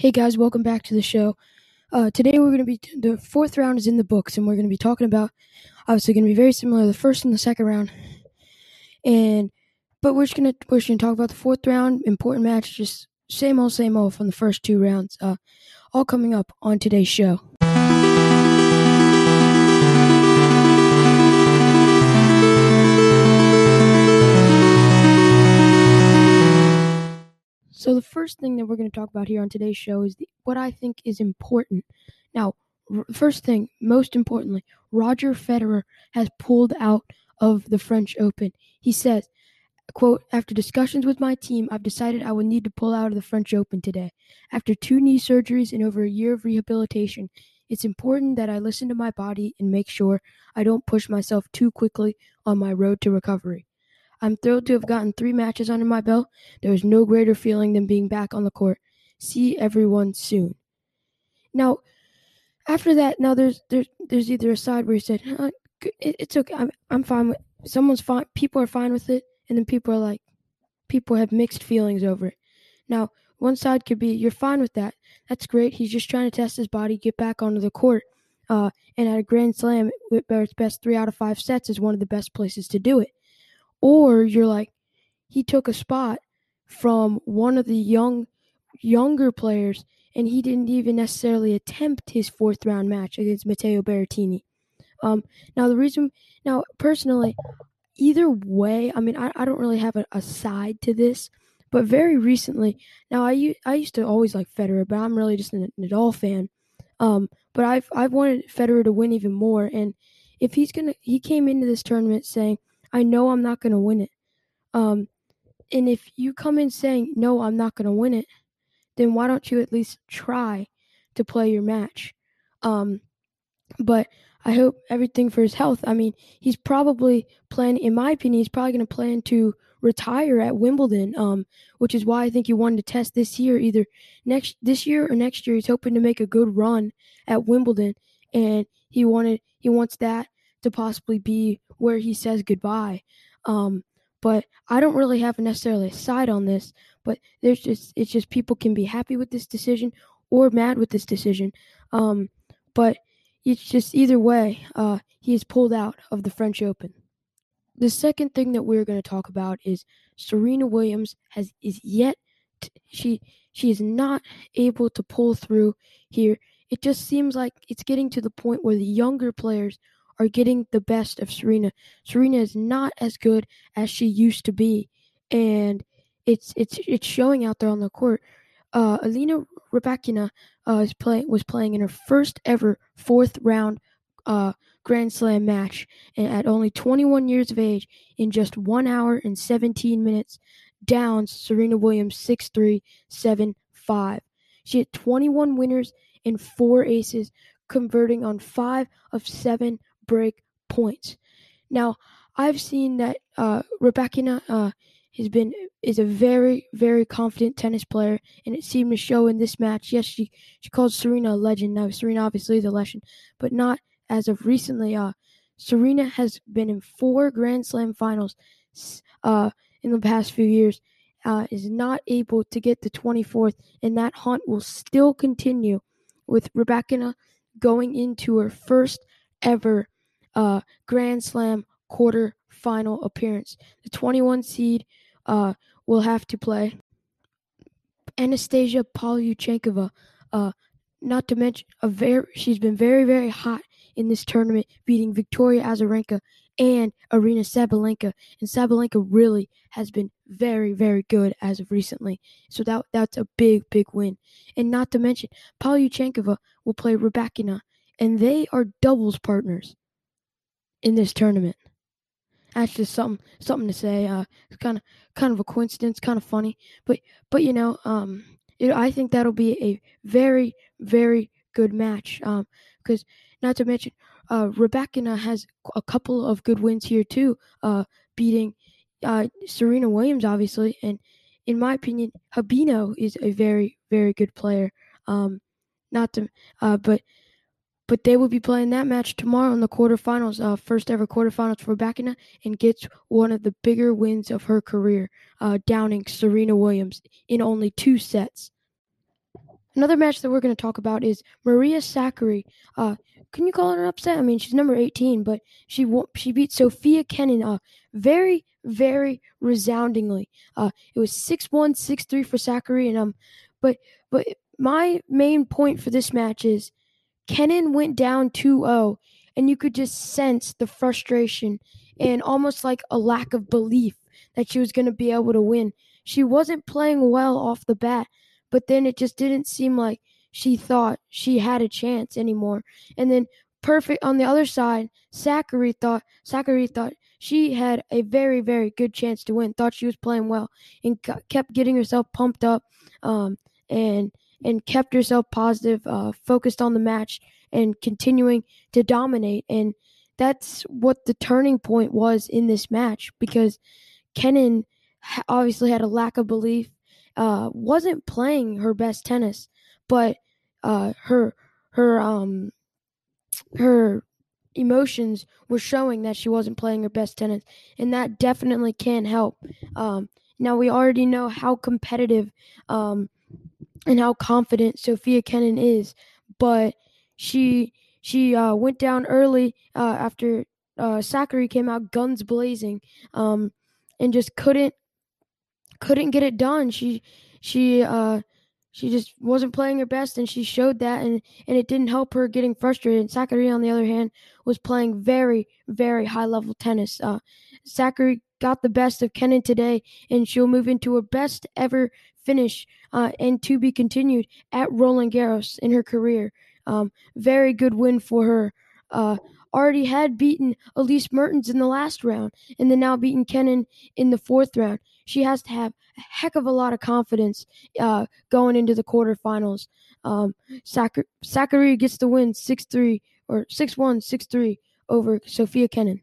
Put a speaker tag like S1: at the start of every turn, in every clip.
S1: Hey guys, welcome back to the show. Uh, today we're going to be the fourth round is in the books, and we're going to be talking about obviously going to be very similar to the first and the second round, and but we're just gonna we're just gonna talk about the fourth round, important match, just same old same old from the first two rounds. Uh, all coming up on today's show. So the first thing that we're going to talk about here on today's show is the, what I think is important. Now, r- first thing, most importantly, Roger Federer has pulled out of the French Open. He says, quote, after discussions with my team, I've decided I will need to pull out of the French Open today. After two knee surgeries and over a year of rehabilitation, it's important that I listen to my body and make sure I don't push myself too quickly on my road to recovery. I'm thrilled to have gotten three matches under my belt. There is no greater feeling than being back on the court. See everyone soon. Now, after that, now there's there's there's either a side where he said it's okay, I'm I'm fine with someone's fine, people are fine with it, and then people are like, people have mixed feelings over it. Now, one side could be you're fine with that. That's great. He's just trying to test his body, get back onto the court. Uh, and at a Grand Slam, it's best three out of five sets, is one of the best places to do it. Or you're like, he took a spot from one of the young younger players and he didn't even necessarily attempt his fourth round match against Matteo Berrettini. Um, now the reason now personally, either way, I mean I, I don't really have a, a side to this, but very recently, now I I used to always like Federer, but I'm really just an Nadal fan. Um, but I've I've wanted Federer to win even more, and if he's gonna, he came into this tournament saying I know I'm not going to win it. Um, and if you come in saying, no, I'm not going to win it, then why don't you at least try to play your match? Um, but I hope everything for his health. I mean, he's probably planning, in my opinion, he's probably going to plan to retire at Wimbledon, um, which is why I think he wanted to test this year, either next this year or next year. He's hoping to make a good run at Wimbledon, and he wanted he wants that to possibly be where he says goodbye. Um, but I don't really have necessarily a side on this. But there's just it's just people can be happy with this decision or mad with this decision. Um, but it's just either way, uh, he is pulled out of the French Open. The second thing that we're going to talk about is Serena Williams has is yet she she is not able to pull through here. It just seems like it's getting to the point where the younger players are getting the best of Serena. Serena is not as good as she used to be, and it's it's it's showing out there on the court. Uh, Elena Rybakina uh, is play, was playing in her first ever fourth round uh, Grand Slam match, and at only 21 years of age, in just one hour and 17 minutes, downs Serena Williams 6-3, 7-5. She had 21 winners and four aces, converting on five of seven break points. Now, I've seen that uh, Rybakina uh, has been is a very very confident tennis player, and it seemed to show in this match. Yes, she she called Serena a legend. Now, Serena obviously is a legend, but not as of recently. Uh, Serena has been in four Grand Slam finals uh, in the past few years. Uh, is not able to get the 24th, and that hunt will still continue with Rybakina going into her first ever uh, Grand Slam quarter final appearance. The 21 seed uh, will have to play Anastasia Pavlyuchenkova. Uh, not to mention a very she's been very very hot in this tournament, beating Victoria Azarenka and Aryna Sabalenka. And Sabalenka really has been very very good as of recently. So that that's a big big win. And not to mention Pavlyuchenkova will play Rybakina, and they are doubles partners in this tournament. That's just something something to say. Uh, it's kind of kind of a coincidence, kind of funny, but but you know, um, I think that'll be a very very good match. Um, because not to mention, uh, Rybakina has a couple of good wins here too. Uh, beating uh Serena Williams, obviously, and in my opinion, Habino is a very very good player. Um, not to, uh, but but they will be playing that match tomorrow in the quarterfinals, uh, first ever quarterfinals for Bakina, and gets one of the bigger wins of her career, uh, downing Serena Williams in only two sets. Another match that we're going to talk about is Maria Sakkari. Uh, can you call it an upset? I mean, she's number 18, but she she beat Sofia Kenin uh, very, very resoundingly. Uh, it was 6-1, 6-3 for Sakkari, and um, but but my main point for this match is Kenin went down 2-0, and you could just sense the frustration and almost like a lack of belief that she was going to be able to win. She wasn't playing well off the bat, but then it just didn't seem like she thought she had a chance anymore. And then perfect on the other side, Sakkari thought Sakkari thought she had a very very good chance to win. Thought she was playing well and kept getting herself pumped up, um, and and kept herself positive, uh, focused on the match and continuing to dominate. And that's what the turning point was in this match because Kenin obviously had a lack of belief uh, wasn't playing her best tennis, but uh, her her um her emotions were showing that she wasn't playing her best tennis, and that definitely can help. Um, now we already know how competitive um, and how confident Sophia Kenin is, but she she uh, went down early uh, after uh, Sakkari came out guns blazing, um, and just couldn't couldn't get it done. She she uh she just wasn't playing her best and she showed that and and it didn't help her getting frustrated. And Sakkari on the other hand was playing very very high level tennis. Uh Sakkari got the best of Kenin today and she'll move into her best ever finish uh, and to be continued at Roland Garros in her career. Um, very good win for her. Uh, already had beaten Elise Mertens in the last round and then now beaten Kenin in the fourth round. She has to have a heck of a lot of confidence uh, going into the quarterfinals. Um, Sakkari gets the win 6 3 or 6 1, 6 3 over Sofia Kenin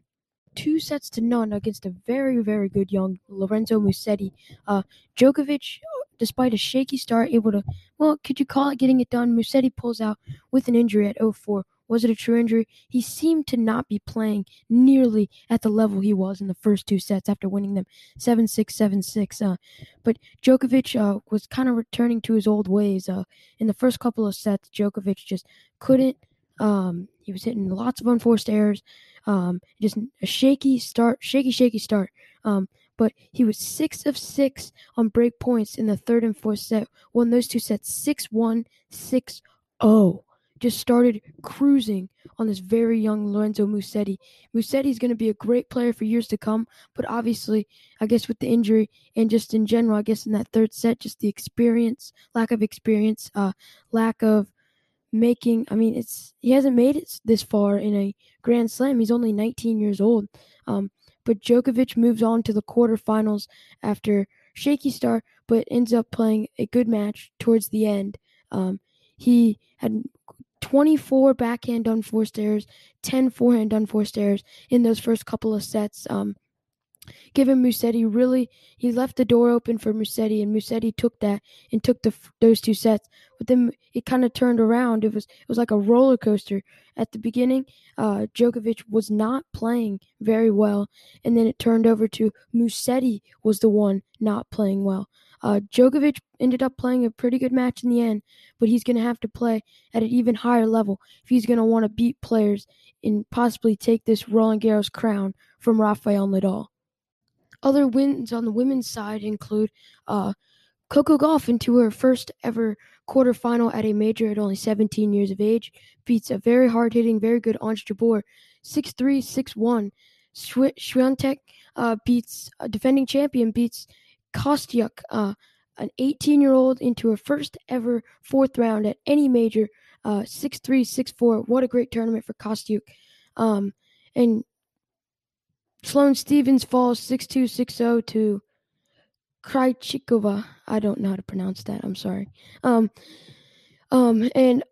S1: two sets to none against a very, very good young Lorenzo Musetti. Uh, Djokovic, despite a shaky start, able to, well, could you call it getting it done? Musetti pulls out with an injury at 0-4. Was it a true injury? He seemed to not be playing nearly at the level he was in the first two sets after winning them 7 6 7 6. Uh, but Djokovic uh, was kind of returning to his old ways. Uh, in the first couple of sets, Djokovic just couldn't. Um, he was hitting lots of unforced errors. Um, just a shaky start, shaky, shaky start. Um, but he was six of six on break points in the third and fourth set. Won those two sets 6 1, 6 0 just started cruising on this very young Lorenzo Musetti. Musetti is going to be a great player for years to come, but obviously, I guess with the injury and just in general, I guess in that third set, just the experience, lack of experience, uh, lack of making. I mean, it's he hasn't made it this far in a Grand Slam. He's only 19 years old. Um, but Djokovic moves on to the quarterfinals after shaky start, but ends up playing a good match towards the end. Um, he had 24 backhand unforced errors, 10 forehand unforced errors in those first couple of sets. Um, given Musetti really, he left the door open for Musetti, and Musetti took that and took the those two sets. But then it kind of turned around. It was it was like a roller coaster. At the beginning, uh, Djokovic was not playing very well, and then it turned over to Musetti was the one not playing well. Uh, Djokovic ended up playing a pretty good match in the end, but he's going to have to play at an even higher level if he's going to want to beat players and possibly take this Roland Garros crown from Rafael Nadal. Other wins on the women's side include uh, Coco Gauff into her first ever quarterfinal at a major at only 17 years of age, beats a very hard hitting, very good Ons Jabeur 6 3 6 1. Swiatek uh, beats a defending champion, beats Kostyuk, uh, an 18 year old, into her first ever fourth round at any major, uh, 6 3, 6 4. What a great tournament for Kostyuk. Um, and Sloane Stevens falls 6 2, 6 0 to Krejcikova. I don't know how to pronounce that. I'm sorry. Um, um, and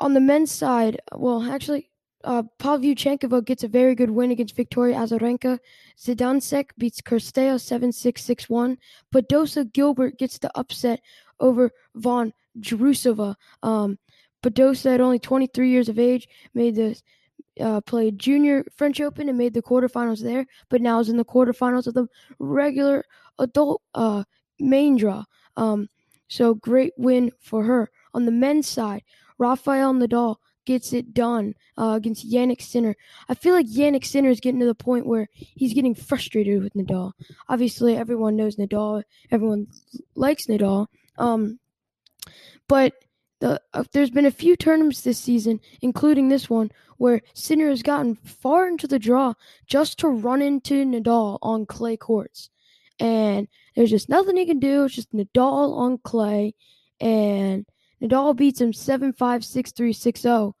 S1: on the men's side, well, actually, uh, Pavlyuchenkova gets a very good win against Victoria Azarenka. Zidansek beats Cirstea 7-6-6-1. Badosa Gibert gets the upset over Von Drusova. Um, Badosa, at only 23 years of age, made the uh, played junior French Open and made the quarterfinals there, but now is in the quarterfinals of the regular adult uh, main draw. Um, So great win for her. On the men's side, Rafael Nadal gets it done uh, against Jannik Sinner. I feel like Jannik Sinner is getting to the point where he's getting frustrated with Nadal. Obviously, everyone knows Nadal. Everyone likes Nadal. Um, but the, uh, there's been a few tournaments this season, including this one, where Sinner has gotten far into the draw just to run into Nadal on clay courts. And there's just nothing he can do. It's just Nadal on clay. And Nadal beats him 7 5, 6 3, 6 0.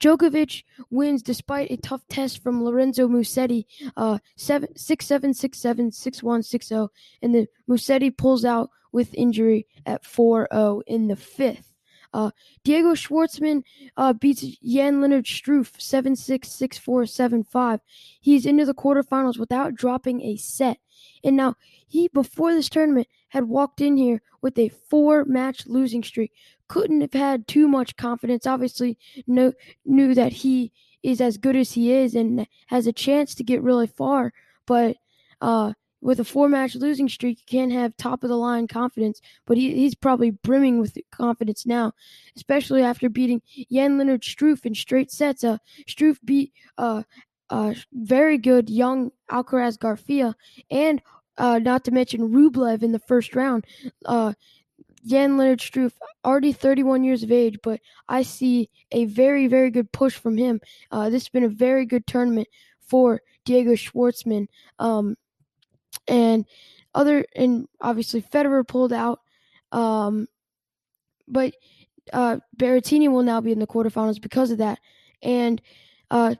S1: Djokovic wins despite a tough test from Lorenzo Musetti, uh, 7, 6 7, 6 7, 6 1, 6 0. And then Musetti pulls out with injury at 4 0 in the fifth. Uh, Diego Schwartzman uh, beats Jan Leonard Struff 7 6, 6 4, 7 5. He's into the quarterfinals without dropping a set. And now, he, before this tournament, had walked in here with a four match losing streak. Couldn't have had too much confidence. Obviously, knew that he is as good as he is and has a chance to get really far. But uh, with a four match losing streak, you can't have top of the line confidence, but he, he's probably brimming with confidence now, especially after beating Jan Leonard Struff in straight sets. Uh, Struff beat uh, uh, very good young Alcaraz Garcia, and uh, not to mention Rublev in the first round. Uh, Jan Leonard Struff, already 31 years of age, but I see a very, very good push from him. Uh, this has been a very good tournament for Diego Schwartzman. Um, and other and obviously Federer pulled out. Um, but uh, Berrettini will now be in the quarterfinals because of that. And uh,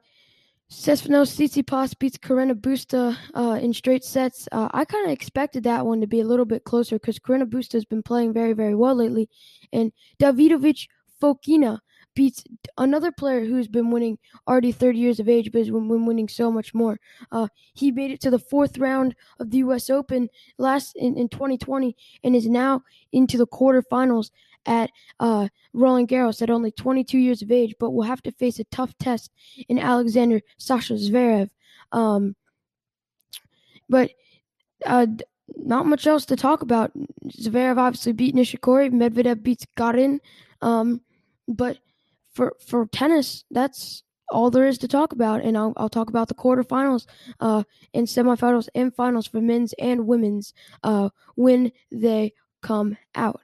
S1: Stefanos Tsitsipas beats Carreño Busta uh, in straight sets. Uh, I kind of expected that one to be a little bit closer because Carreño Busta has been playing very, very well lately. And Davidovich Fokina beats another player who's been winning already 30 years of age, but has been winning so much more. Uh, he made it to the fourth round of the U.S. Open last in, in 2020 and is now into the quarterfinals at uh, Roland Garros at only 22 years of age, but will have to face a tough test in Alexander Sasha Zverev. Um, but uh, not much else to talk about. Zverev obviously beat Nishikori. Medvedev beats Garin. Um, but for for tennis, that's all there is to talk about. And I'll, I'll talk about the quarterfinals, uh, and semifinals and finals for men's and women's uh, when they come out.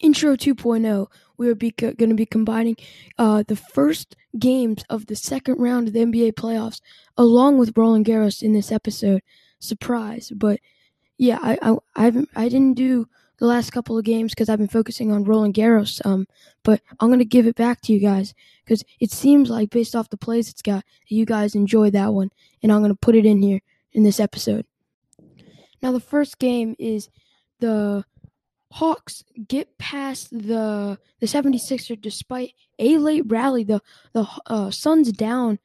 S1: Intro 2.0, we are be going to be combining uh, the first games of the second round of the NBA playoffs along with Roland Garros in this episode. Surprise, but yeah, I I I, I didn't do the last couple of games because I've been focusing on Roland Garros. Um, but I'm gonna give it back to you guys because it seems like based off the plays it's got, you guys enjoy that one, and I'm gonna put it in here in this episode. Now the first game is the Hawks get past the the 76ers despite a late rally. The the uh, Suns down,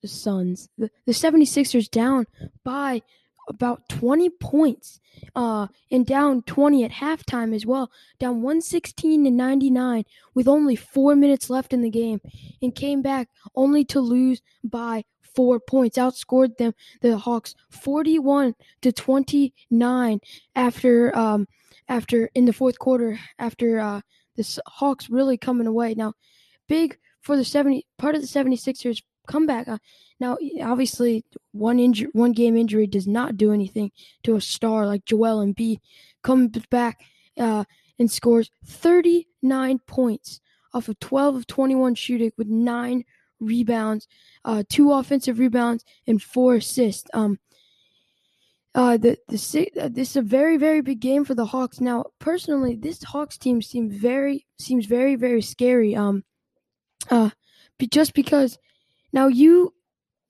S1: the Suns, the, the 76ers down by about 20 points uh, and down 20 at halftime as well, down 116 to 99 with only four minutes left in the game, and came back only to lose by four points, outscored them the Hawks 41 to 29 after um, after in the fourth quarter after uh, the Hawks really coming away. Now, big for the 70 part of the 76ers comeback. Uh, now, obviously, one injury, one game injury does not do anything to a star like Joel Embiid. Comes back uh, and scores 39 points off of 12 of 21 shooting with nine rebounds, uh, two offensive rebounds, and four assists. Um, uh, the the uh, this is a very very big game for the Hawks. Now, personally, this Hawks team seems very seems very very scary. Um, uh, just because now you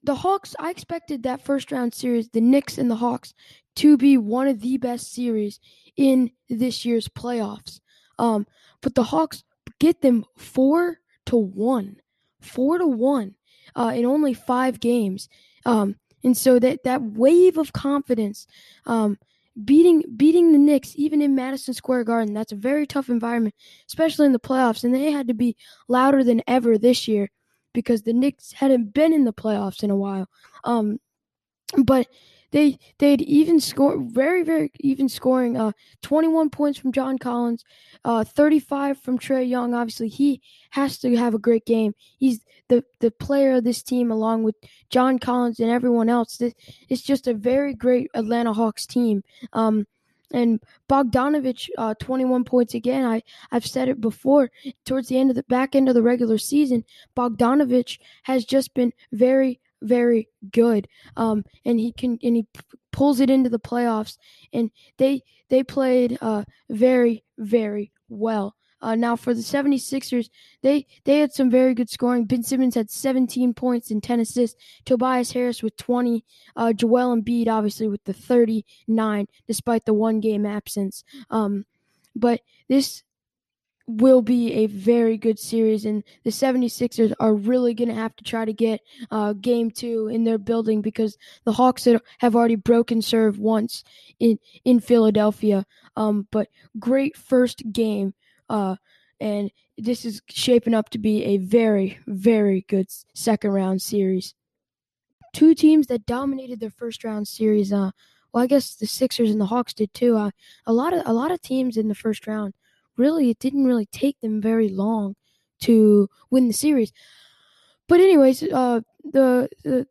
S1: the Hawks, I expected that first round series, the Knicks and the Hawks, to be one of the best series in this year's playoffs. Um, but the Hawks get them four to one, four to one, uh, in only five games. Um, and so that that wave of confidence, um, beating beating the Knicks even in Madison Square Garden, that's a very tough environment, especially in the playoffs. And they had to be louder than ever this year because the Knicks hadn't been in the playoffs in a while. Um, but they they'd even score very very even scoring. Uh, 21 points from John Collins, uh, 35 from Trae Young. Obviously, he has to have a great game. He's the the player of this team along with John Collins and everyone else. This, it's just a very great Atlanta Hawks team. Um, and Bogdanovich, uh, 21 points again. I I've said it before. Towards the end of the back end of the regular season, Bogdanovich has just been very very good. Um, and he can and he p- pulls it into the playoffs. And they they played uh very very well. Uh, now for the 76ers, they they had some very good scoring. Ben Simmons had 17 points and 10 assists. Tobias Harris with 20. Uh, Joel Embiid obviously with the 39, despite the one game absence. Um, but this will be a very good series and the 76ers are really going to have to try to get uh, game two in their building because the hawks have already broken serve once in, in philadelphia um, but great first game uh, and this is shaping up to be a very very good second round series two teams that dominated their first round series uh, well i guess the sixers and the hawks did too uh, a lot of a lot of teams in the first round really it didn't really take them very long to win the series. But anyways, uh, the the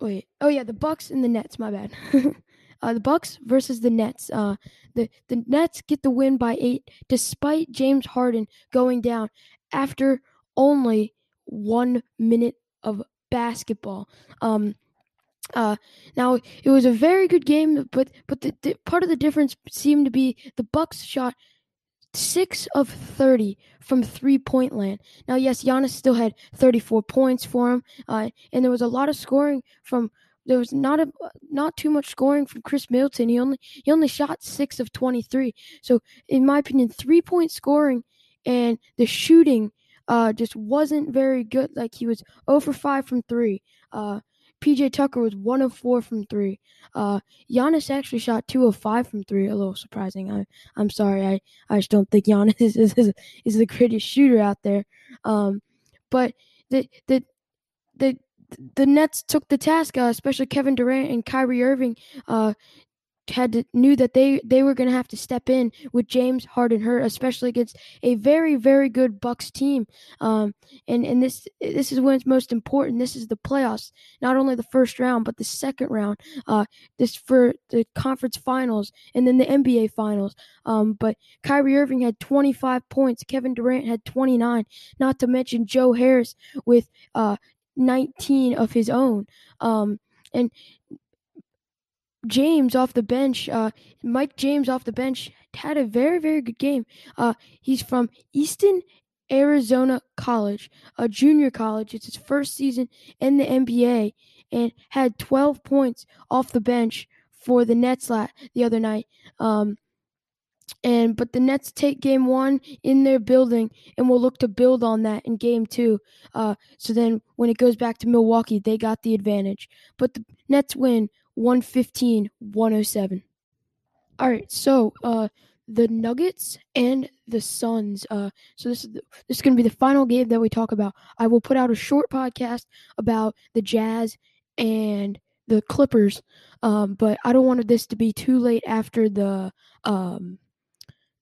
S1: wait, oh yeah, the Bucks and the Nets. My bad. uh, the Bucks versus the Nets. Uh, the the Nets get the win by eight, despite James Harden going down after only one minute of basketball. Um, uh, now it was a very good game, but but the, the, part of the difference seemed to be the Bucks shot six of thirty from three point land. Now, yes, Giannis still had thirty four points for him, uh, and there was a lot of scoring from. There was not a not too much scoring from Khris Middleton. He only he only shot six of twenty three. So, in my opinion, three point scoring and the shooting uh, just wasn't very good. Like he was over five from three. Uh, PJ Tucker was one of four from three. Uh, Giannis actually shot two of five from three. A little surprising. I I'm sorry. I, I just don't think Giannis is is, is the greatest shooter out there. Um, but the the the the Nets took the task, uh, especially Kevin Durant and Kyrie Irving. Uh, had to, knew that they they were going to have to step in with James Harden hurt, especially against a very very good Bucks team. Um, and and this this is when it's most important. This is the playoffs, not only the first round but the second round. Uh, this for the conference finals and then the NBA finals. Um, but Kyrie Irving had 25 points. Kevin Durant had 29. Not to mention Joe Harris with uh 19 of his own. Um, and James off the bench, uh, Mike James off the bench had a very, very good game. Uh, he's from Eastern Arizona College, a junior college. It's his first season in the NBA and had 12 points off the bench for the Nets la- the other night. Um, and but the Nets take game one in their building and we'll look to build on that in game two. Uh, so then when it goes back to Milwaukee, they got the advantage. But the Nets win 115 107. All right, so uh, the Nuggets and the Suns. Uh, so this is the, this is going to be the final game that we talk about. I will put out a short podcast about the Jazz and the Clippers, um, but I don't want this to be too late after the um,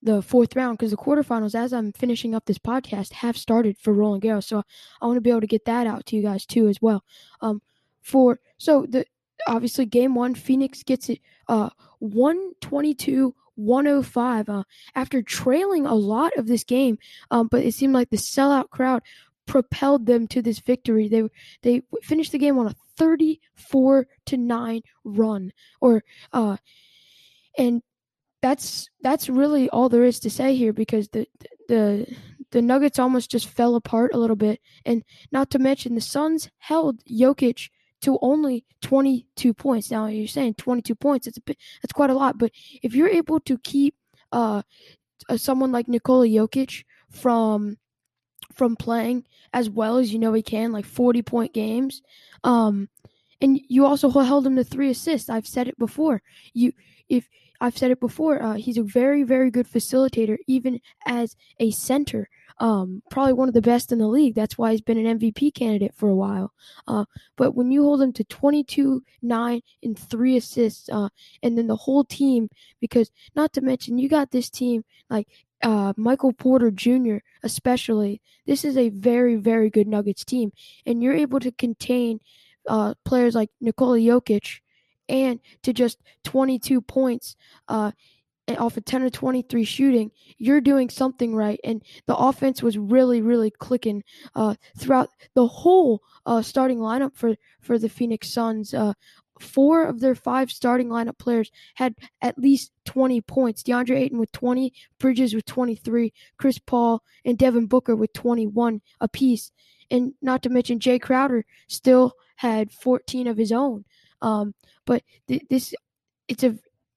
S1: the fourth round because the quarterfinals, as I'm finishing up this podcast, have started for Roland Garros. So I want to be able to get that out to you guys too as well. Um, for so the obviously game one, Phoenix gets it uh 122 105 uh, after trailing a lot of this game. Um, but it seemed like the sellout crowd propelled them to this victory. They they finished the game on a 34 to 9 run or uh and that's that's really all there is to say here because the the the Nuggets almost just fell apart a little bit and not to mention the Suns held Jokic to only 22 points. Now you're saying 22 points, it's a bit, that's quite a lot, but if you're able to keep uh, someone like Nikola Jokic from from playing as well as you know he can, like 40 point games, um, and you also held him to three assists. I've said it before. You if I've said it before, uh, he's a very very good facilitator, even as a center. um, probably one of the best in the league. That's why he's been an MVP candidate for a while. Uh, but when you hold him to 22, 9, and 3 assists, uh, and then the whole team, because not to mention, you got this team like uh, Michael Porter Jr., especially. This is a very, very good Nuggets team. And you're able to contain uh, players like Nikola Jokic and to just 22 points uh, off of 10 or 23 shooting, you're doing something right. And the offense was really, really clicking uh, throughout the whole uh, starting lineup for, for the Phoenix Suns. Uh, four of their five starting lineup players had at least 20 points. DeAndre Ayton with 20, Bridges with 23, Chris Paul and Devin Booker with 21 apiece. And not to mention Jae Crowder still had 14 of his own. Um, but th- this, it's a,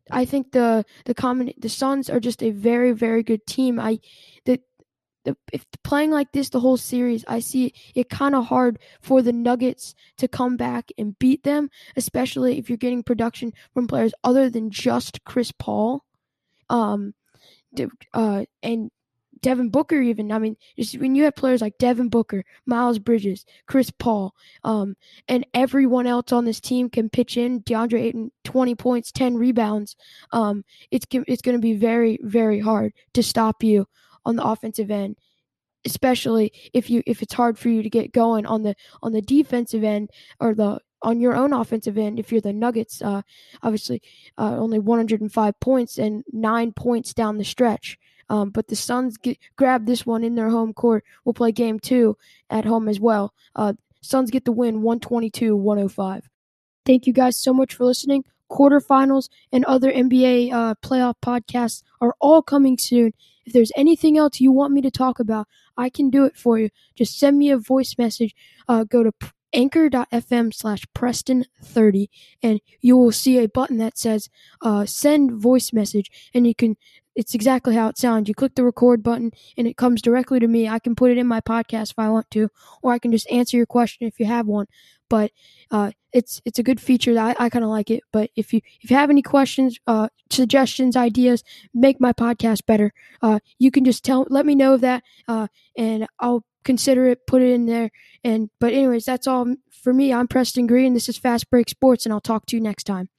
S1: I think the the common the Suns are just a very very good team. I the the if playing like this the whole series, I see it kind of hard for the Nuggets to come back and beat them, especially if you're getting production from players other than just Chris Paul. Um, uh, and Devin Booker, even. I mean, just when you have players like Devin Booker, Miles Bridges, Chris Paul, um, and everyone else on this team can pitch in. DeAndre Ayton, 20 points, 10 rebounds. Um, it's it's going to be very, very hard to stop you on the offensive end especially if you if it's hard for you to get going on the on the defensive end or the on your own offensive end if you're the Nuggets uh obviously uh, only 105 points and 9 points down the stretch um, but the Suns get, grab this one in their home court. We'll play game two at home as well. Uh, Suns get the win 122 105. Thank you guys so much for listening. Quarterfinals and other NBA uh, playoff podcasts are all coming soon. If there's anything else you want me to talk about, I can do it for you. Just send me a voice message. Uh, go to anchor.fm slash preston30 and you will see a button that says uh, send voice message and you can it's exactly how it sounds. You click the record button and it comes directly to me. I can put it in my podcast if I want to, or I can just answer your question if you have one. But uh, it's it's a good feature. I, I kind of like it. But if you if you have any questions, uh, suggestions, ideas, make my podcast better. Uh, you can just tell let me know of that, uh, and I'll consider it, put it in there. And but anyways, that's all for me. I'm Preston Green. This is Fast Break Sports, and I'll talk to you next time.